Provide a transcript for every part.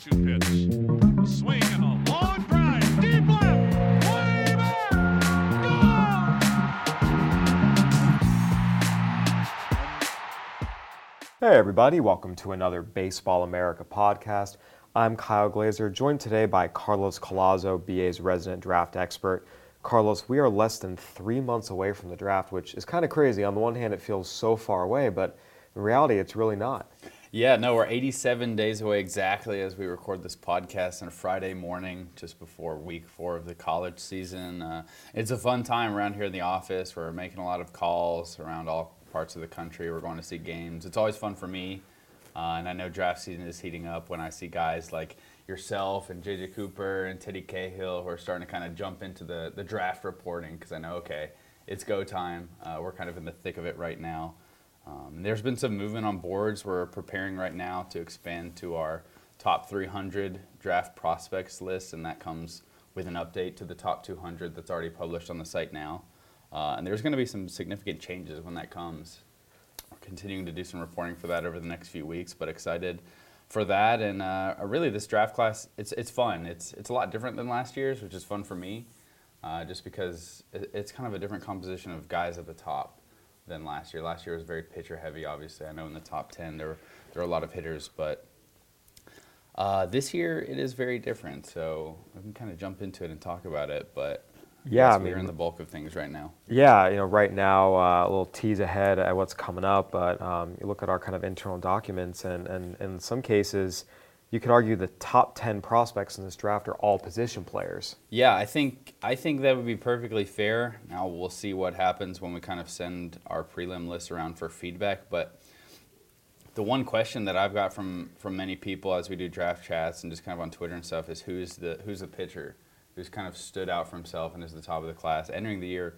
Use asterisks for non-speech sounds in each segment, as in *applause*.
2 2 pitch. Swing and a long drive. Deep left. Way back. Hey, everybody, welcome to another Baseball America podcast. I'm Kyle Glaser, joined today by Carlos Collazo, BA's resident draft expert. Carlos, we are less than three months away from the draft, which is kind of crazy. On the one hand, it feels so far away, but in reality, it's really not. Yeah, no, we're 87 days away exactly as we record this podcast on a Friday morning, just before week four of the college season. Uh, it's a fun time around here in the office. We're making a lot of calls around all parts of the country. We're going to see games. It's always fun for me. Uh, and I know draft season is heating up when I see guys like yourself and JJ Cooper and Teddy Cahill who are starting to kind of jump into the, the draft reporting because I know, okay, it's go time. Uh, we're kind of in the thick of it right now. Um, there's been some movement on boards. We're preparing right now to expand to our top 300 draft prospects list, and that comes with an update to the top 200 that's already published on the site now. Uh, and there's going to be some significant changes when that comes. We're continuing to do some reporting for that over the next few weeks, but excited for that. And uh, really, this draft class, it's it's fun. It's it's a lot different than last year's, which is fun for me, uh, just because it's kind of a different composition of guys at the top than last year. Last year was very pitcher heavy. Obviously, I know in the top ten there were, there are a lot of hitters, but uh, this year it is very different. So we can kind of jump into it and talk about it. But Yeah, I we're in the bulk of things right now. Yeah, you know, right now, uh, a little tease ahead at what's coming up, but um, you look at our kind of internal documents, and, and in some cases, you could argue the top 10 prospects in this draft are all position players. Yeah, I think I think that would be perfectly fair. Now we'll see what happens when we kind of send our prelim list around for feedback. But the one question that I've got from from many people as we do draft chats and just kind of on Twitter and stuff is who's the who's the pitcher who's kind of stood out for himself and is the top of the class entering the year.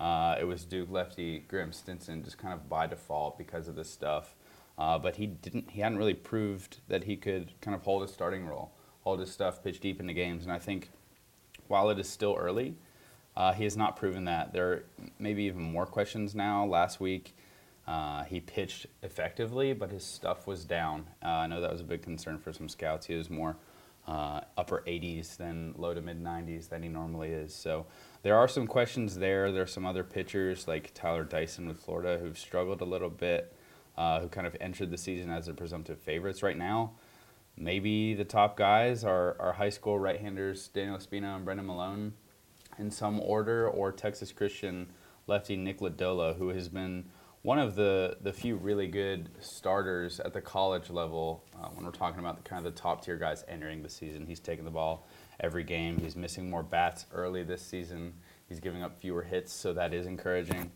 Uh, it was Duke lefty Graeme Stinson, just kind of by default because of this stuff. Uh, but he didn't. He hadn't really proved that he could kind of hold his starting role, hold his stuff, pitch deep into games. And I think while it is still early, uh, he has not proven that. There are maybe even more questions now. Last week, uh, he pitched effectively, but his stuff was down. Uh, I know that was a big concern for some scouts. He was more uh, upper 80s than low to mid 90s than he normally is. So there are some questions there. There are some other pitchers like Tyler Dyson with Florida who've struggled a little bit, uh, who kind of entered the season as the presumptive favorites right now. Maybe the top guys are, are high school right-handers Daniel Espino and Brennan Malone in some order, or Texas Christian lefty Nick Lodolo, who has been one of the, the few really good starters at the college level. Uh, when we're talking about the kind of the top tier guys entering the season, he's taking the ball every game. He's missing more bats early this season. He's giving up fewer hits, so that is encouraging.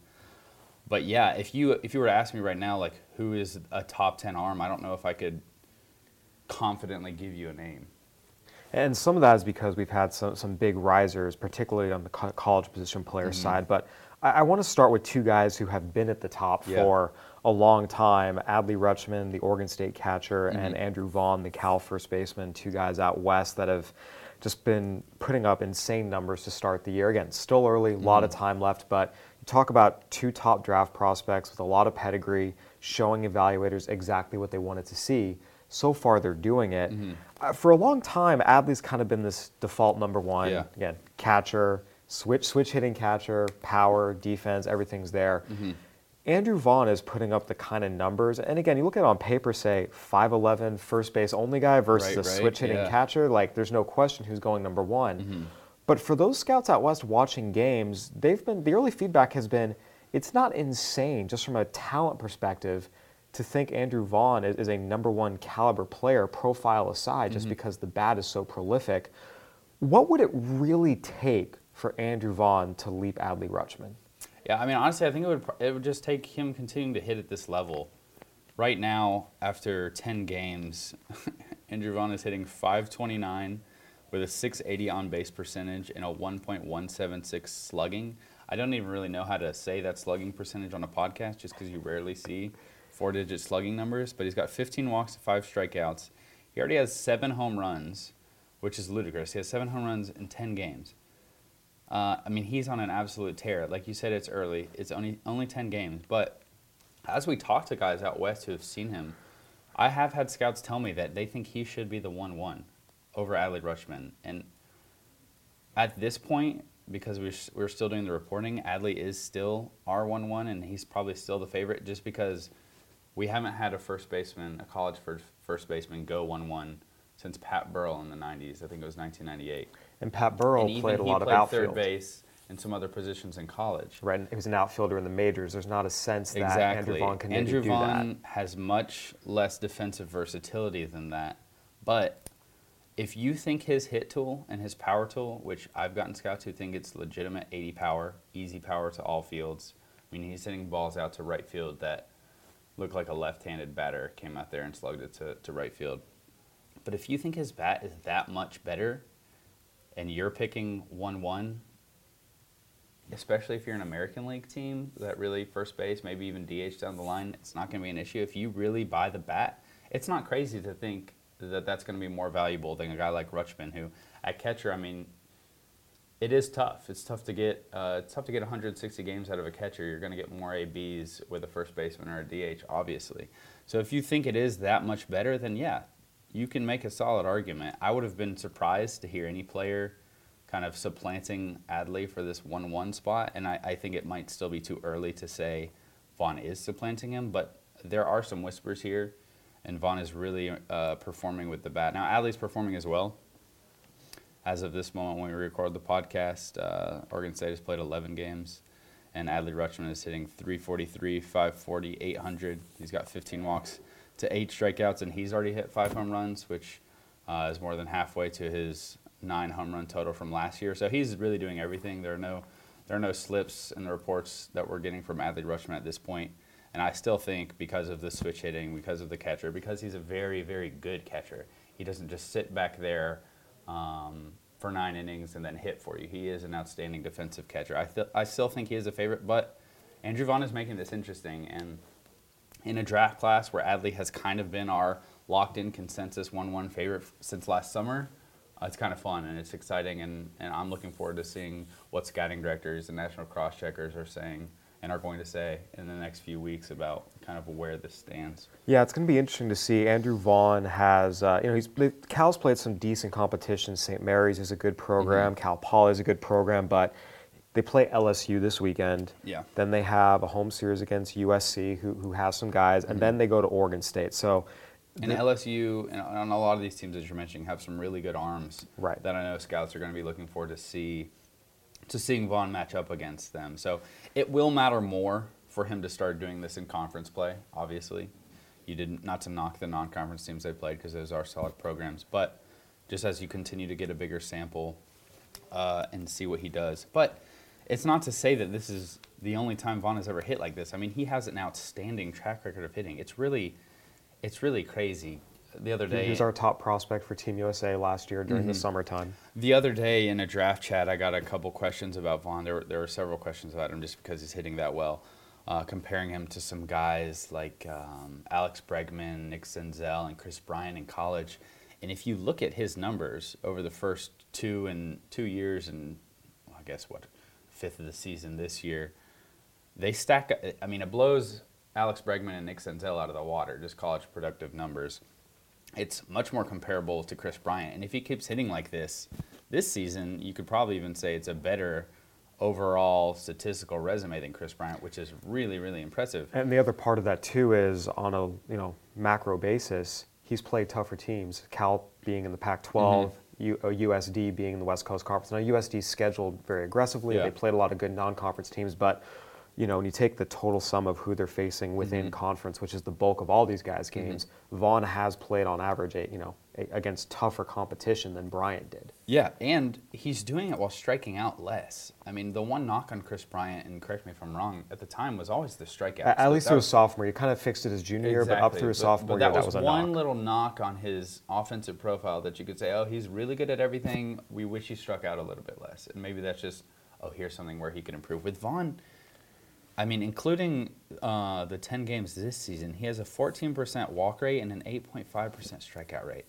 But yeah, if you if you were to ask me right now, like who is a top ten arm, I don't know if I could confidently give you a name. And some of that is because we've had some, some big risers, particularly on the co- college position player mm-hmm. side. But I, I want to start with two guys who have been at the top Yeah. for a long time Adley Rutschman, the Oregon State catcher, mm-hmm. and Andrew Vaughn, the Cal first baseman, two guys out west that have just been putting up insane numbers to start the year. Again, still early, a lot of mm-hmm. time left, but you talk about two top draft prospects with a lot of pedigree, showing evaluators exactly what they wanted to see. So far, they're doing it. Mm-hmm. Uh, for a long time, Adley's kind of been this default number one. Yeah. Again, catcher, switch switch hitting catcher, power, defense, everything's there. Mm-hmm. Andrew Vaughn is putting up the kind of numbers, and again, you look at it on paper, say 5'11", first base only guy versus Right, a right, switch hitting yeah. catcher. Like, there's no question who's going number one. Mm-hmm. But for those scouts out west watching games, they've been the early feedback has been it's not insane just from a talent perspective to think Andrew Vaughn is, is a number one caliber player, profile aside, just mm-hmm. because the bat is so prolific. What would it really take for Andrew Vaughn to leap Adley Rutschman? Yeah, I mean, honestly, I think it would it would just take him continuing to hit at this level. Right now, after ten games, *laughs* Andrew Vaughn is hitting 529 with a 680 on base percentage and a 1.176 slugging. I don't even really know how to say that slugging percentage on a podcast just because you rarely see four digit slugging numbers, but he's got 15 walks, five strikeouts. He already has seven home runs, which is ludicrous. He has seven home runs in 10 games. Uh, I mean, he's on an absolute tear. Like you said, it's early. It's only only 10 games, but as we talk to guys out west who have seen him, I have had scouts tell me that they think he should be the 1 1 over Adley Rutschman. And at this point, because we're, we're still doing the reporting, Adley is still our 1 1, and he's probably still the favorite just because we haven't had a first baseman, a college first, first baseman, go 1 1 since Pat Burrell in the 90s. I think it was 1998. And Pat Burrell and played a lot played of outfield. third base and some other positions in college. Right, he was an outfielder in the majors. There's not a sense that Exactly. Andrew Vaughn can Andrew do Vaughn that. has much less defensive versatility than that. But if you think his hit tool and his power tool, which I've gotten scouts who think it's legitimate 80 power, easy power to all fields. I mean, he's hitting balls out to right field that look like a left-handed batter came out there and slugged it to, to right field. But if you think his bat is that much better, and you're picking one-one, especially if you're an American League team that really first base, maybe even DH down the line, it's not going to be an issue. If you really buy the bat, it's not crazy to think that that's going to be more valuable than a guy like Rutschman, who at catcher, I mean, it is tough. It's tough to get. Uh, it's tough to get 160 games out of a catcher. You're going to get more ABs with a first baseman or a DH, obviously. So if you think it is that much better, then yeah, you can make a solid argument. I would have been surprised to hear any player kind of supplanting Adley for this 1-1 spot, and I, I think it might still be too early to say Vaughn is supplanting him, but there are some whispers here, and Vaughn is really uh, performing with the bat. Now Adley's performing as well as of this moment when we record the podcast, uh, Oregon State has played 11 games, and Adley Rutschman is hitting 343, 540, 800. He's got 15 walks to eight strikeouts, and he's already hit five home runs, which uh, is more than halfway to his nine home run total from last year. So he's really doing everything. There are no there are no slips in the reports that we're getting from Adley Rutschman at this point. And I still think because of the switch hitting, because of the catcher, because he's a very, very good catcher, he doesn't just sit back there um, for nine innings and then hit for you. He is an outstanding defensive catcher. I, th- I still think he is a favorite, but Andrew Vaughn is making this interesting. And in a draft class where Adley has kind of been our locked in consensus 1 1 favorite f- since last summer, uh, it's kind of fun and it's exciting. And, and I'm looking forward to seeing what scouting directors and national cross checkers are saying and are going to say in the next few weeks about kind of where this stands. Yeah, it's going to be interesting to see. Andrew Vaughn has, uh, you know, he's Cal's played some decent competition. St. Mary's is a good program. Mm-hmm. Cal Poly is a good program, but they play LSU this weekend. Yeah. Then they have a home series against USC, who who has some guys, and then they go to Oregon State. So. And the- LSU and, and a lot of these teams that you're mentioning have some really good arms Right. that I know scouts are going to be looking forward to see to seeing Vaughn match up against them. So it will matter more for him to start doing this in conference play. Obviously, you didn't not to knock the non-conference teams they played because those are solid programs, but just as you continue to get a bigger sample uh, and see what he does. But it's not to say that this is the only time Vaughn has ever hit like this. I mean, he has an outstanding track record of hitting. It's really, it's really crazy. The other day, He was our top prospect for Team USA last year during Mm-hmm. the summertime. the other day in a draft chat, I got a couple questions about Vaughn. There were, there were several questions about him just because he's hitting that well, uh, comparing him to some guys like um, Alex Bregman, Nick Senzel, and Kris Bryant in college. And if you look at his numbers over the first two and two years, and well, I guess what fifth of the season this year, they stack. I mean, it blows Alex Bregman and Nick Senzel out of the water. Just college productive numbers it's much more comparable to Kris Bryant. And if he keeps hitting like this this season, you could probably even say it's a better overall statistical resume than Kris Bryant, which is really, really impressive. And the other part of that too is on a you know macro basis, he's played tougher teams. Cal being in the Pac-12, U, uh, USD being in the West Coast Conference. Now USD scheduled very aggressively. Yeah. They played a lot of good non-conference teams, but you know, when you take the total sum of who they're facing within Mm-hmm. conference, which is the bulk of all these guys' games, Vaughn has played on average, eight, you know, against tougher competition than Bryant did. Yeah, and he's doing it while striking out less. I mean, the one knock on Kris Bryant, and correct me if I'm wrong, at the time was always the strikeout. At, at least that through his sophomore, he kind of fixed it his junior year, but up through his sophomore but that year, that was, was a one knock. little knock on his offensive profile that you could say, oh, he's really good at everything. We wish he struck out a little bit less, and maybe that's just, oh, here's something where he can improve. With Vaughn, I mean, including uh, the 10 games this season, he has a 14% walk rate and an 8.5% strikeout rate.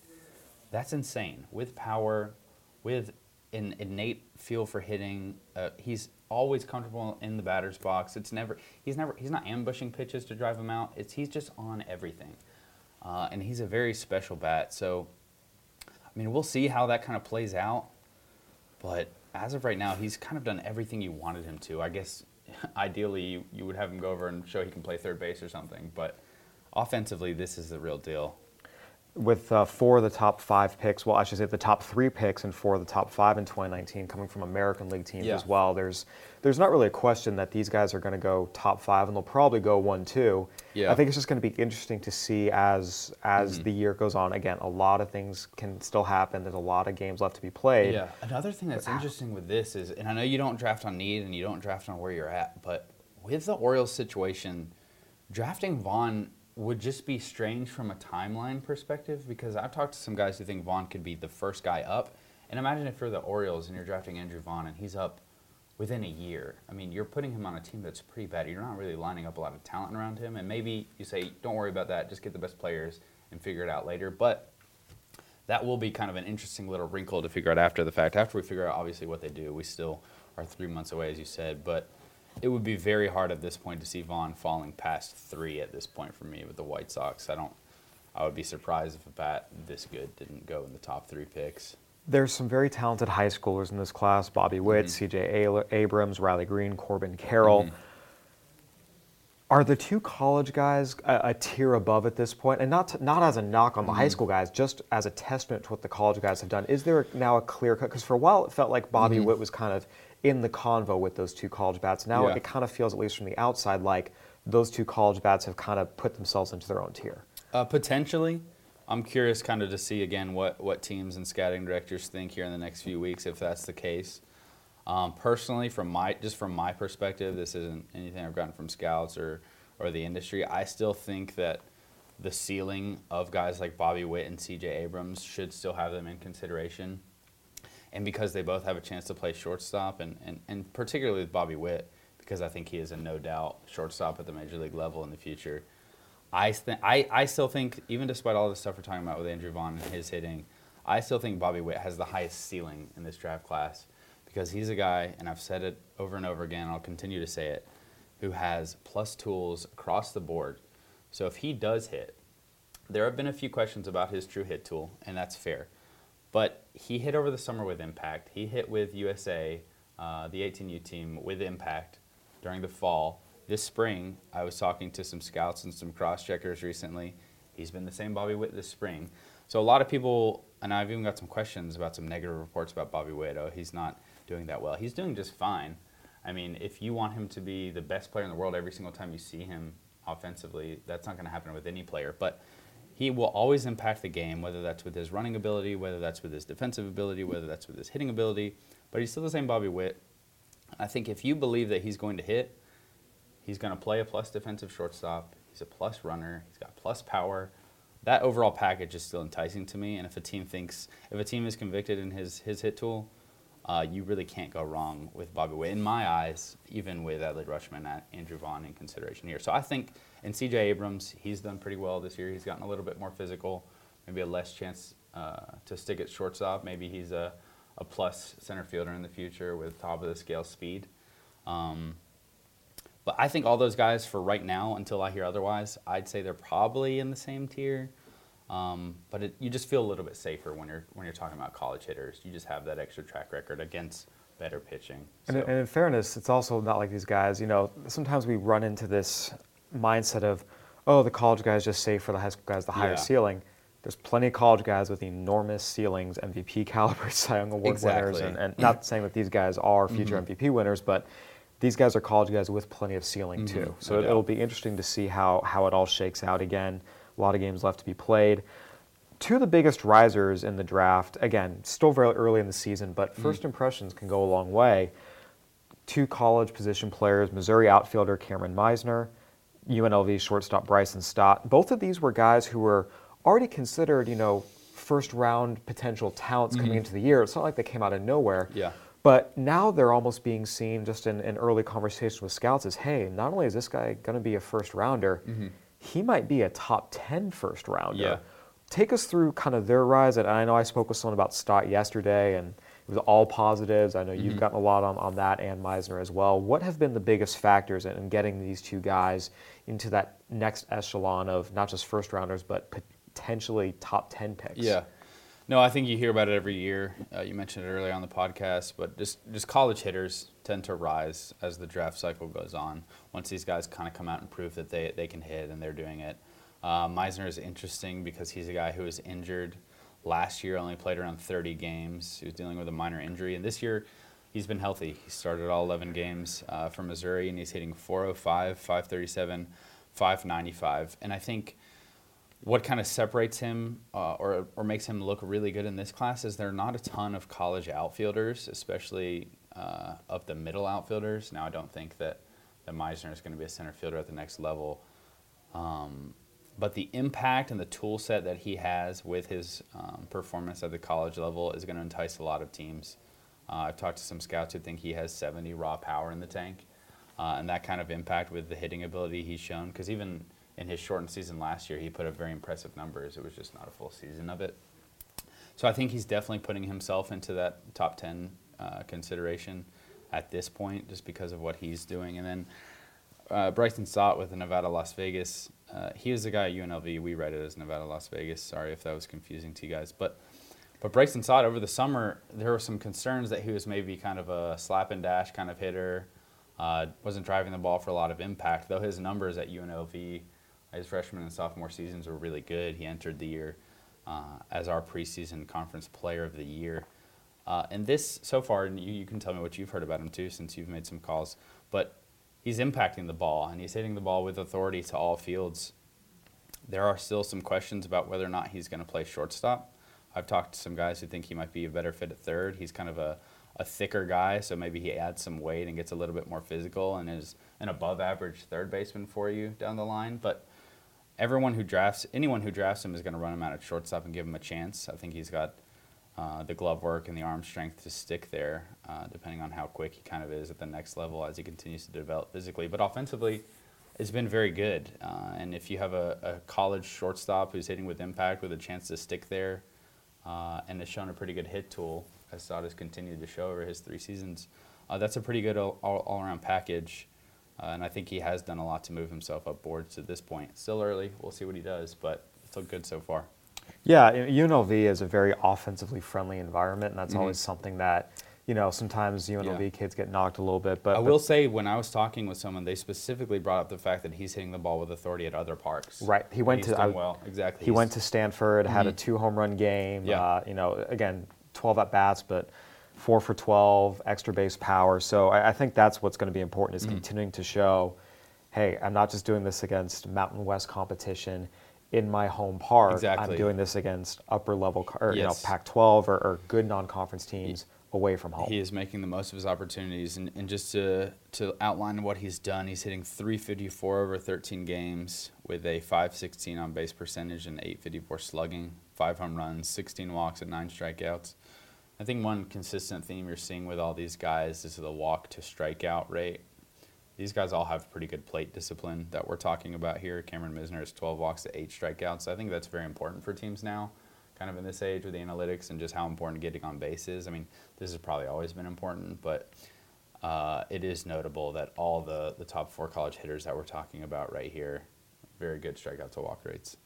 That's insane. With power, with an innate feel for hitting, uh, he's always comfortable in the batter's box. It's never he's never he's not ambushing pitches to drive him out. It's he's just on everything, uh, and he's a very special bat. So, I mean, we'll see how that kind of plays out. But as of right now, he's kind of done everything you wanted him to. I guess *laughs* ideally you, you would have him go over and show he can play third base or something. But offensively, this is the real deal. With uh, four of the top five picks, well, I should say the top three picks and four of the top five in 2019 coming from American League teams Yeah. as well. There's there's not really a question that these guys are going to go top five, and they'll probably go one two. Yeah. I think it's just going to be interesting to see as as Mm-hmm. the year goes on. Again, a lot of things can still happen. There's a lot of games left to be played. Yeah. Another thing that's interesting with this is, and I know you don't draft on need and you don't draft on where you're at, but with the Orioles situation, drafting Vaughn would just be strange from a timeline perspective because I've talked to some guys who think Vaughn could be the first guy up. And imagine if you're the Orioles and you're drafting Andrew Vaughn and he's up within a year. I mean, you're putting him on a team that's pretty bad. You're not really lining up a lot of talent around him. And maybe you say, don't worry about that, just get the best players and figure it out later. But that will be kind of an interesting little wrinkle to figure out after the fact. After we figure out obviously what they do, we still are three months away, as you said. But it would be very hard at this point to see Vaughn falling past three at this point for me with the White Sox. I don't. I would be surprised if a bat this good didn't go in the top three picks. There's some very talented high schoolers in this class: Bobby Witt, Mm-hmm. C.J. Abrams, Riley Greene, Corbin Carroll. Mm-hmm. Are the two college guys a, a tier above at this point? And not to, not as a knock on the Mm-hmm. high school guys, just as a testament to what the college guys have done. Is there now a clear cut? Because for a while it felt like Bobby Witt was kind of in the convo with those two college bats. Now Mm-hmm. Yeah. it kind of feels, at least from the outside, like those two college bats have kind of put themselves into their own tier. Uh, potentially. I'm curious kind of to see again what, what teams and scouting directors think here in the next few weeks if that's the case. Um, personally, from my just from my perspective, this isn't anything I've gotten from scouts or, or the industry. I still think that the ceiling of guys like Bobby Witt and C.J. Abrams should still have them in consideration. And because they both have a chance to play shortstop, and, and, and particularly with Bobby Witt, because I think he is a no doubt shortstop at the major league level in the future. I, th- I, I still think, even despite all the stuff we're talking about with Andrew Vaughn and his hitting, I still think Bobby Witt has the highest ceiling in this draft class because he's a guy, and I've said it over and over again, and I'll continue to say it, who has plus tools across the board. So if he does hit, there have been a few questions about his true hit tool, and that's fair. But he hit over the summer with impact. He hit with USA, uh, the 18U team, with impact during the fall. This spring, I was talking to some scouts and some cross checkers recently. He's been the same Bobby Witt this spring. So a lot of people, and I've even got some questions about some negative reports about Bobby Witt. Oh, he's not doing that well. He's doing just fine. I mean, if you want him to be the best player in the world every single time you see him offensively, that's not going to happen with any player. But he will always impact the game, whether that's with his running ability, whether that's with his defensive ability, whether that's with his hitting ability. But he's still the same Bobby Witt. I think if you believe that he's going to hit, he's going to play a plus defensive shortstop. He's a plus runner. He's got plus power. That overall package is still enticing to me. And if a team thinks, if a team is convicted in his his hit tool, uh, you really can't go wrong with Bobby Witt. In my eyes, even with Adley Rutschman and Andrew Vaughn in consideration here. So I think, and CJ Abrams, he's done pretty well this year. He's gotten a little bit more physical, maybe a less chance uh, to stick at shortstop. Maybe he's a, a plus center fielder in the future with top of the scale speed. Um, but I think all those guys, for right now, until I hear otherwise, I'd say they're probably in the same tier. Um, but it, you just feel a little bit safer when you're when you're talking about college hitters. You just have that extra track record against better pitching. And, So- and in fairness, it's also not like these guys, you know, sometimes we run into this mindset of, oh, the college guys just safe for the high school guys, the higher Yeah. ceiling. There's plenty of college guys with enormous ceilings, MVP *laughs* caliber Cy Young Award winners, Exactly. and, and *laughs* not saying that these guys are future MVP winners, but these guys are college guys with plenty of ceiling Mhm, too. So no it, it'll be interesting to see how how it all shakes out. Again, a lot of games left to be played. Two of the biggest risers in the draft. Again, still very early in the season, but Mm-hmm. first impressions can go a long way. Two college position players: Missouri outfielder Cameron Misner, UNLV shortstop Bryson Stott. Both of these were guys who were already considered, you know, first round potential talents coming into the year. It's not like they came out of nowhere. Mm-hmm. Yeah. But now they're almost being seen just in, in early conversation with scouts as, hey, not only is this guy going to be a first rounder, he might be a top 10 first rounder. Yeah. Take us through kind of their rise. And I know I spoke with someone about Stott yesterday, and it was all positives. I know you've gotten a lot on, on that and Misner as well. What have been the biggest factors in, in getting these two guys into that next echelon of not just first rounders, but potentially top 10 picks? Yeah. No, I think you hear about it every year. Uh, you mentioned it earlier on the podcast, but just just college hitters tend to rise as the draft cycle goes on. Once these guys kind of come out and prove that they, they can hit and they're doing it. Uh, Misner is interesting because he's a guy who was injured last year, only played around 30 games. He was dealing with a minor injury, and this year he's been healthy. He started all 11 games uh, for Missouri, and he's hitting 405, 537, 595. And I think what kind of separates him uh, or, or makes him look really good in this class is there are not a ton of college outfielders, especially uh, up the middle outfielders. Now, I don't think that, that Misner is going to be a center fielder at the next level. Um, but the impact and the tool set that he has with his um, performance at the college level is going to entice a lot of teams. Uh, I've talked to some scouts who think he has 70 raw power in the tank. Uh, and that kind of impact with the hitting ability he's shown, because even in his shortened season last year, he put up very impressive numbers. It was just not a full season of it. So I think he's definitely putting himself into that top 10 uh, consideration at this point, just because of what he's doing. And then uh, Bryson Stott with the Nevada Las Vegas. Uh, he was the guy at UNLV. We read it as Nevada Las Vegas. Sorry if that was confusing to you guys, but but Bryson Stott over the summer, there were some concerns that he was maybe kind of a slap and dash kind of hitter. Uh, wasn't driving the ball for a lot of impact, though his numbers at UNLV, his freshman and sophomore seasons were really good. He entered the year uh, as our preseason conference player of the year. Uh, and this, so far, and you, you can tell me what you've heard about him too, since you've made some calls, but he's impacting the ball and he's hitting the ball with authority to all fields. There are still some questions about whether or not he's going to play shortstop. I've talked to some guys who think he might be a better fit at third. He's kind of a, a thicker guy, so maybe he adds some weight and gets a little bit more physical and is an above average third baseman for you down the line. But everyone who drafts, anyone who drafts him is going to run him out at shortstop and give him a chance. I think he's got uh, the glove work and the arm strength to stick there, uh, depending on how quick he kind of is at the next level as he continues to develop physically. But offensively, it's been very good. Uh, and if you have a, a college shortstop who's hitting with impact with a chance to stick there uh, and has shown a pretty good hit tool, as Stott has continued to show over his three seasons, uh, that's a pretty good all, all, all around package. And I think he has done a lot to move himself up boards to this point. Still early, we'll see what he does, but it's looked good so far. Yeah, UNLV is a very offensively friendly environment, and that's Mhm. always something that, you know, sometimes UNLV Yeah. kids get knocked a little bit. But I but- will say, when I was talking with someone, they specifically brought up the fact that he's hitting the ball with authority at other parks. Right. He went to I- well. Exactly. He He's- went to Stanford, had a Mhm. two home run game. Yeah. Uh, you know, again, 12 at bats, but four for 12, extra base power. So I, I think that's what's going to be important Mm-hmm. is continuing to show, hey, I'm not just doing this against Mountain West competition in my home park. Exactly. I'm doing this against upper level, or, you know, Pac-12 or, or good non-conference teams away from home. He is making the most of his opportunities, and, and just to to outline what he's done, he's hitting 354 over 13 games with a 516 on base percentage and 854 slugging, five home runs, 16 walks, and nine strikeouts. I think one consistent theme you're seeing with all these guys is the walk to strikeout rate. These guys all have pretty good plate discipline that we're talking about here. Cameron Misner has 12 walks to eight strikeouts. I think that's very important for teams now, kind of in this age with the analytics and just how important getting on base is. I mean, this has probably always been important, but uh, it is notable that all the, the top four college hitters that we're talking about right here, very good strikeout to walk rates.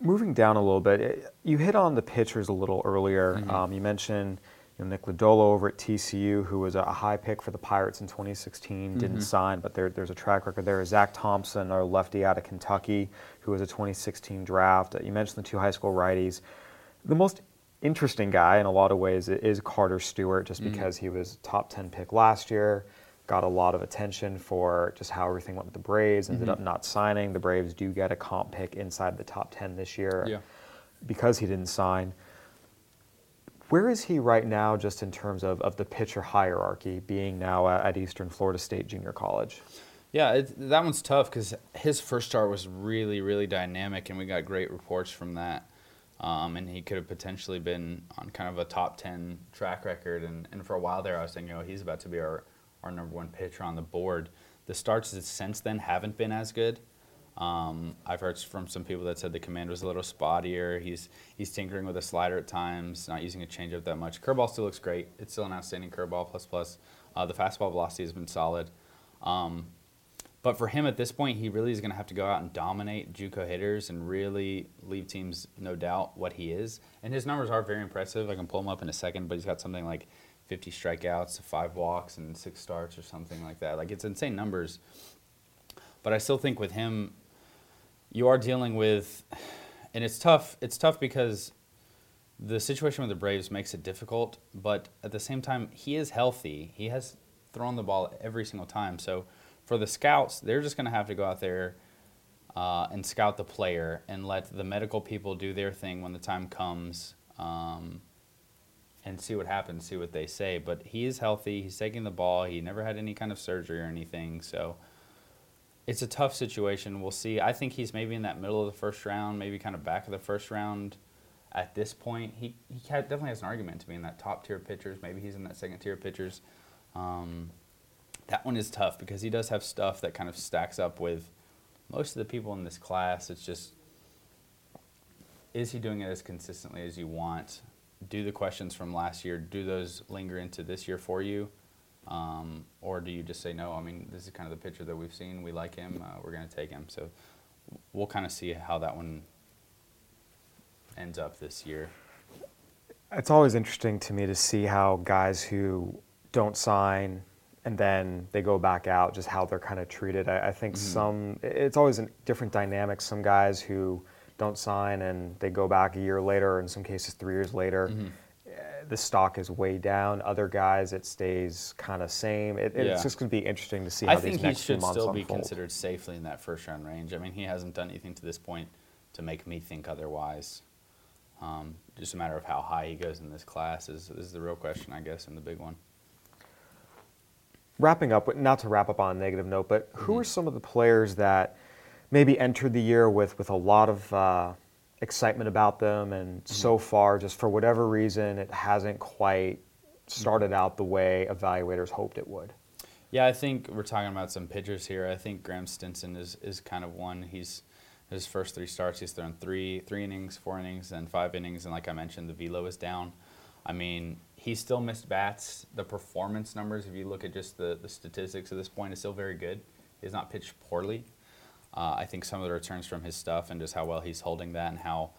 Moving down a little bit, eh, you hit on the pitchers a little earlier. Mm-hmm. Um, you mentioned you know, Nick Lodolo over at TCU, who was a high pick for the Pirates in 2016, Mm-hmm. didn't sign, but there, there's a track record there. Zack Thompson, our lefty out of Kentucky, who was a 2016 draft. You mentioned the two high school righties. The most interesting guy in a lot of ways is Carter Stewart, just Mm-hmm. because he was top 10 pick last year. got a lot of attention for just how everything went with the Braves. Ended Mm-hmm. up not signing. The Braves do get a comp pick inside the top 10 this year Yeah. because he didn't sign. Where is he right now, just in terms of, of the pitcher hierarchy, being now at, Eastern Florida State Junior College? Yeah, it, that one's tough because his first start was really, really dynamic, and we got great reports from that. Um, and he could have potentially been on kind of a top 10 track record. And, and for a while there, I was thinking, oh, he's about to be our, our number one pitcher on the board. The starts since then haven't been as good. Um, I've heard from some people that said the command was a little spottier. He's he's tinkering with a slider at times, not using a changeup that much. Curveball still looks great. It's still an outstanding curveball plus plus. Uh, the fastball velocity has been solid. Um, but for him at this point, he really is going to have to go out and dominate JUCO hitters and really leave teams no doubt what he is. And his numbers are very impressive. I can pull him up in a second, but he's got something like 50 strikeouts, five walks, and six starts or something like that. Like it's insane numbers. But I still think with him, you are dealing with, and it's tough. It's tough because the situation with the Braves makes it difficult. But at the same time, he is healthy. He has thrown the ball every single time. So for the scouts, they're just going to have to go out there uh, and scout the player and let the medical people do their thing when the time comes. Um, and see what happens, see what they say. But he is healthy. He's taking the ball. He never had any kind of surgery or anything. So it's a tough situation. We'll see. I think he's maybe in that middle of the first round, maybe kind of back of the first round. At this point, he he definitely has an argument to be in that top tier pitchers. Maybe he's in that second tier pitchers. Um, that one is tough because he does have stuff that kind of stacks up with most of the people in this class. It's just is he doing it as consistently as you want? Do the questions from last year do those linger into this year for you? Um, or do you just say no? I mean, this is kind of the picture that we've seen. We like him. Uh, we're going to take him. So we'll kind of see how that one ends up this year. It's always interesting to me to see how guys who don't sign and then they go back out, just how they're kind of treated. I, I think some, it's always a different dynamic. Some guys who don't sign and they go back a year later, or in some cases three years later, eh, the stock is way down. Other guys, it stays kind of same. It, Yeah. It's just going to be interesting to see how I these think he next should months still be considered safely in that first round range. I mean, he hasn't done anything to this point to make me think otherwise. Um, just a matter of how high he goes in this class is, is the real question, I guess, and the big one. wrapping up, not to wrap up on a negative note, but who Mm-hmm. are some of the players that maybe entered the year with, with a lot of uh, excitement about them, and Mm-hmm. so far, just for whatever reason, it hasn't quite started out the way evaluators hoped it would? Yeah, I think we're talking about some pitchers here. I think Graeme Stinson is, is kind of one. He's his first three starts, he's thrown three three innings, four innings, and five innings, and like I mentioned, the velo is down. I mean, he still missed bats. The performance numbers, if you look at just the, the statistics at this point, is still very good. He's not pitched poorly. Uh, I think some of the returns from his stuff and just how well he's holding that and how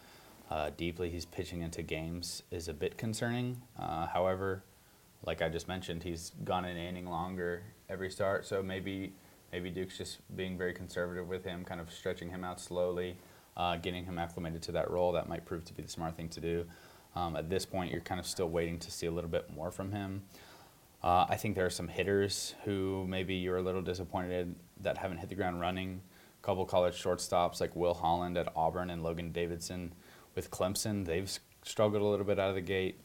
uh, deeply he's pitching into games is a bit concerning. Uh, however, like I just mentioned, he's gone an inning longer every start, so maybe maybe Duke's just being very conservative with him, kind of stretching him out slowly, uh, getting him acclimated to that role. That might prove to be the smart thing to do. Um, at this point, you're kind of still waiting to see a little bit more from him. Uh, I think there are some hitters who maybe you're a little disappointed that haven't hit the ground running. A couple college shortstops like Will Holland at Auburn and Logan Davidson with Clemson. They've struggled a little bit out of the gate.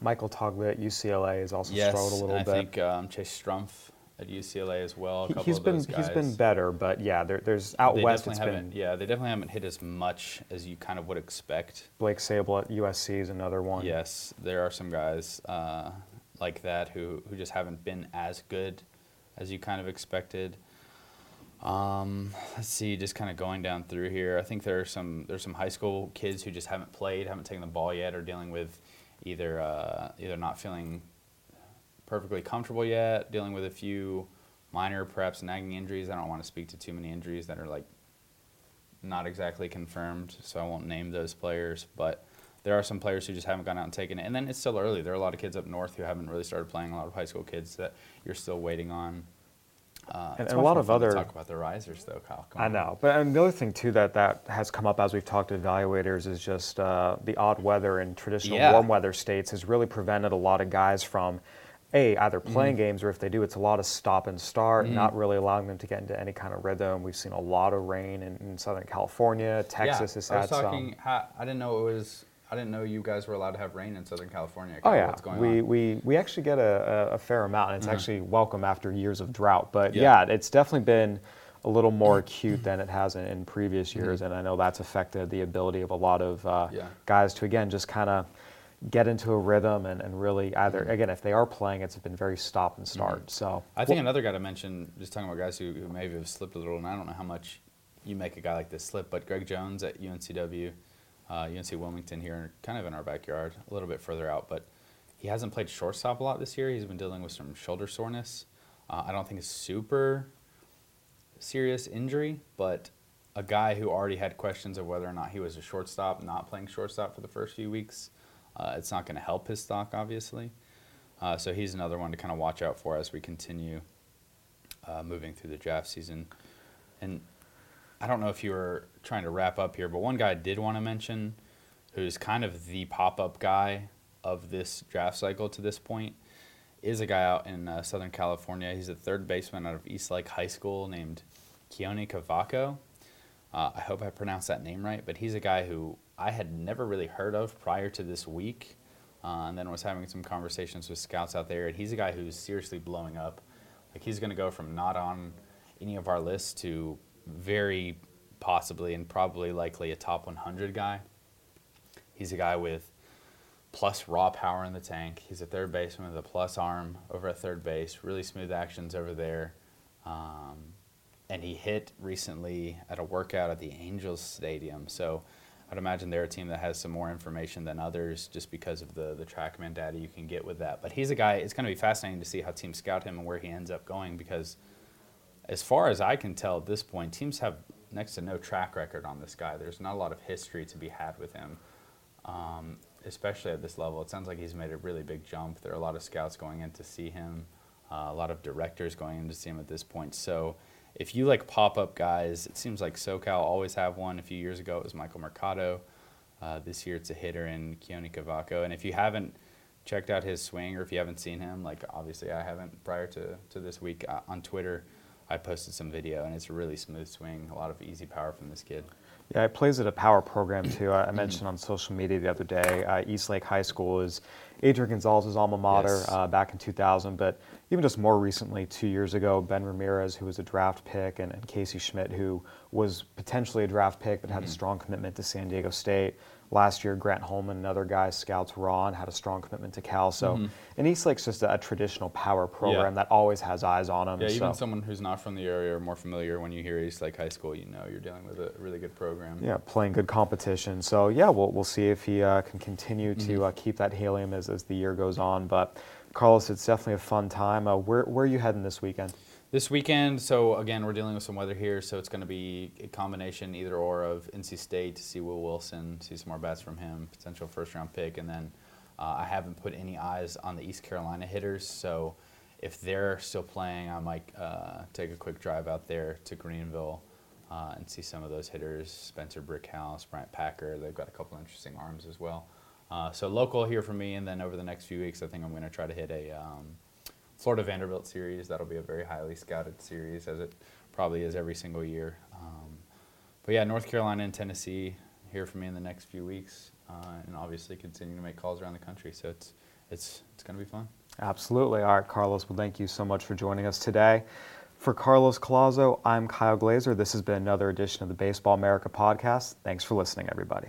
Michael Toglia at UCLA has also yes, struggled a little and I bit. think um, Chase Strumpf at UCLA as well. A couple he's of been those guys. he's been better, but yeah, there, there's out They west. It's definitely been haven't, yeah, they definitely haven't hit as much as you kind of would expect. Blake Sabol at USC is another one. Yes, there are some guys uh, like that who, who just haven't been as good as you kind of expected. Um, let's see, just kind of going down through here. I think there are some there's some high school kids who just haven't played, haven't taken the ball yet, or dealing with either uh, either not feeling perfectly comfortable yet, dealing with a few minor, perhaps nagging injuries. I don't want to speak to too many injuries that are like not exactly confirmed, so I won't name those players. But there are some players who just haven't gone out and taken it. And then it's still early. There are a lot of kids up north who haven't really started playing. A lot of high school kids that you're still waiting on. Uh, And- and a lot of other- talk about the risers though, Kyle. Come I on. know, but and the other thing too that that has come up as we've talked to evaluators is just uh, the odd weather in traditional Yeah. warm weather states has really prevented a lot of guys from a either Mm-hmm. playing games or if they do, it's a lot of stop and start, not really allowing them to get into any kind of rhythm. We've seen a lot of rain in, in Southern California. Texas has yeah, I was talking. some. I didn't know it was. I didn't know you guys were allowed to have rain in Southern California. Oh yeah, what's going we, on? Mm-hmm. we we actually get a, a, fair amount, and it's actually welcome after years of drought. But Yeah. yeah. it's definitely been a little more acute than it has in, in previous years, and I know that's affected the ability of a lot of uh, Mm-hmm. Yeah. guys to again just kind of get into a rhythm and, and really either Mm-hmm. again if they are playing, it's been very stop and start. So I think another guy to mention, just talking about guys who, who maybe have slipped a little, and I don't know how much you make a guy like this slip, but Greg Jones at UNCW, uh, UNC Wilmington here, kind of in our backyard, a little bit further out, but he hasn't played shortstop a lot this year. He's been dealing with some shoulder soreness. Uh, I don't think it's super serious injury, but a guy who already had questions of whether or not he was a shortstop, not playing shortstop for the first few weeks, uh, it's not going to help his stock, obviously. Uh, so he's another one to kind of watch out for as we continue uh, moving through the draft season. And I don't know if you were trying to wrap up here, but one guy I did want to mention who's kind of the pop up guy of this draft cycle to this point is a guy out in uh, Southern California. He's a third baseman out of Eastlake High School named Keoni Cavaco. Uh, I hope I pronounced that name right, but he's a guy who I had never really heard of prior to this week, uh, and then was having some conversations with scouts out there. And he's a guy who's seriously blowing up. Like he's going to go from not on any of our lists to very possibly and probably likely a top 100 guy. He's a guy with plus raw power in the tank. He's a third baseman with a plus arm over at third base. Really smooth actions over there. Um, and he hit recently at a workout at the Angels Stadium. So I'd imagine they're a team that has some more information than others just because of the, the TrackMan data you can get with that. But he's a guy, it's going to be fascinating to see how teams scout him and where he ends up going because as far as I can tell at this point, teams have next to no track record on this guy. There's not a lot of history to be had with him, um, especially at this level. It sounds like he's made a really big jump. There are a lot of scouts going in to see him, uh, a lot of directors going in to see him at this point. So if you like pop up guys, it seems like SoCal always have one. A few years ago, it was Michael Mercado. Uh, this year, it's a hitter in Keoni Cavaco. And if you haven't checked out his swing, or if you haven't seen him, like obviously I haven't prior to, to this week uh, on Twitter, I posted some video, and it's a really smooth swing. A lot of easy power from this kid. Yeah, it plays at a power program *clears throat* too. I mentioned on social media the other day, uh, Eastlake High School is Adrian Gonzalez's alma mater Yes. uh, back in 2000. But even just more recently, two years ago, Ben Ramirez, who was a draft pick, and, and Casey Schmitt, who was potentially a draft pick but had Mm-hmm. a strong commitment to San Diego State. Last year, Grant Holman and other guys, scouts were on, had a strong commitment to Cal. So, and Eastlake's just a, a traditional power program that always has eyes on them. Yeah, even so. someone who's not from the area or more familiar, when you hear Eastlake High School, you know you're dealing with a really good program. Yeah, playing good competition. So yeah, we'll we'll see if he uh, can continue to uh, keep that helium as, as the year goes on. But Carlos, it's definitely a fun time. Uh, where where are you heading this weekend? This weekend, so again, we're dealing with some weather here, so it's going to be a combination either or of NC State to see Will Wilson, see some more bats from him, potential first round pick, and then uh, I haven't put any eyes on the East Carolina hitters, so if they're still playing, I might uh, take a quick drive out there to Greenville uh, and see some of those hitters, Spencer Brickhouse, Bryant Packard. They've got a couple interesting arms as well. Uh, so local here for me, and then over the next few weeks, I think I'm going to try to hit a um, Florida Vanderbilt series. That'll be a very highly scouted series, as it probably is every single year. Um, but yeah, North Carolina and Tennessee here for me in the next few weeks, uh, and obviously continue to make calls around the country. So it's it's it's going to be fun. Absolutely. All right, Carlos. Well, thank you so much for joining us today. For Carlos Collazo, I'm Kyle Glaser. This has been another edition of the Baseball America podcast. Thanks for listening, everybody.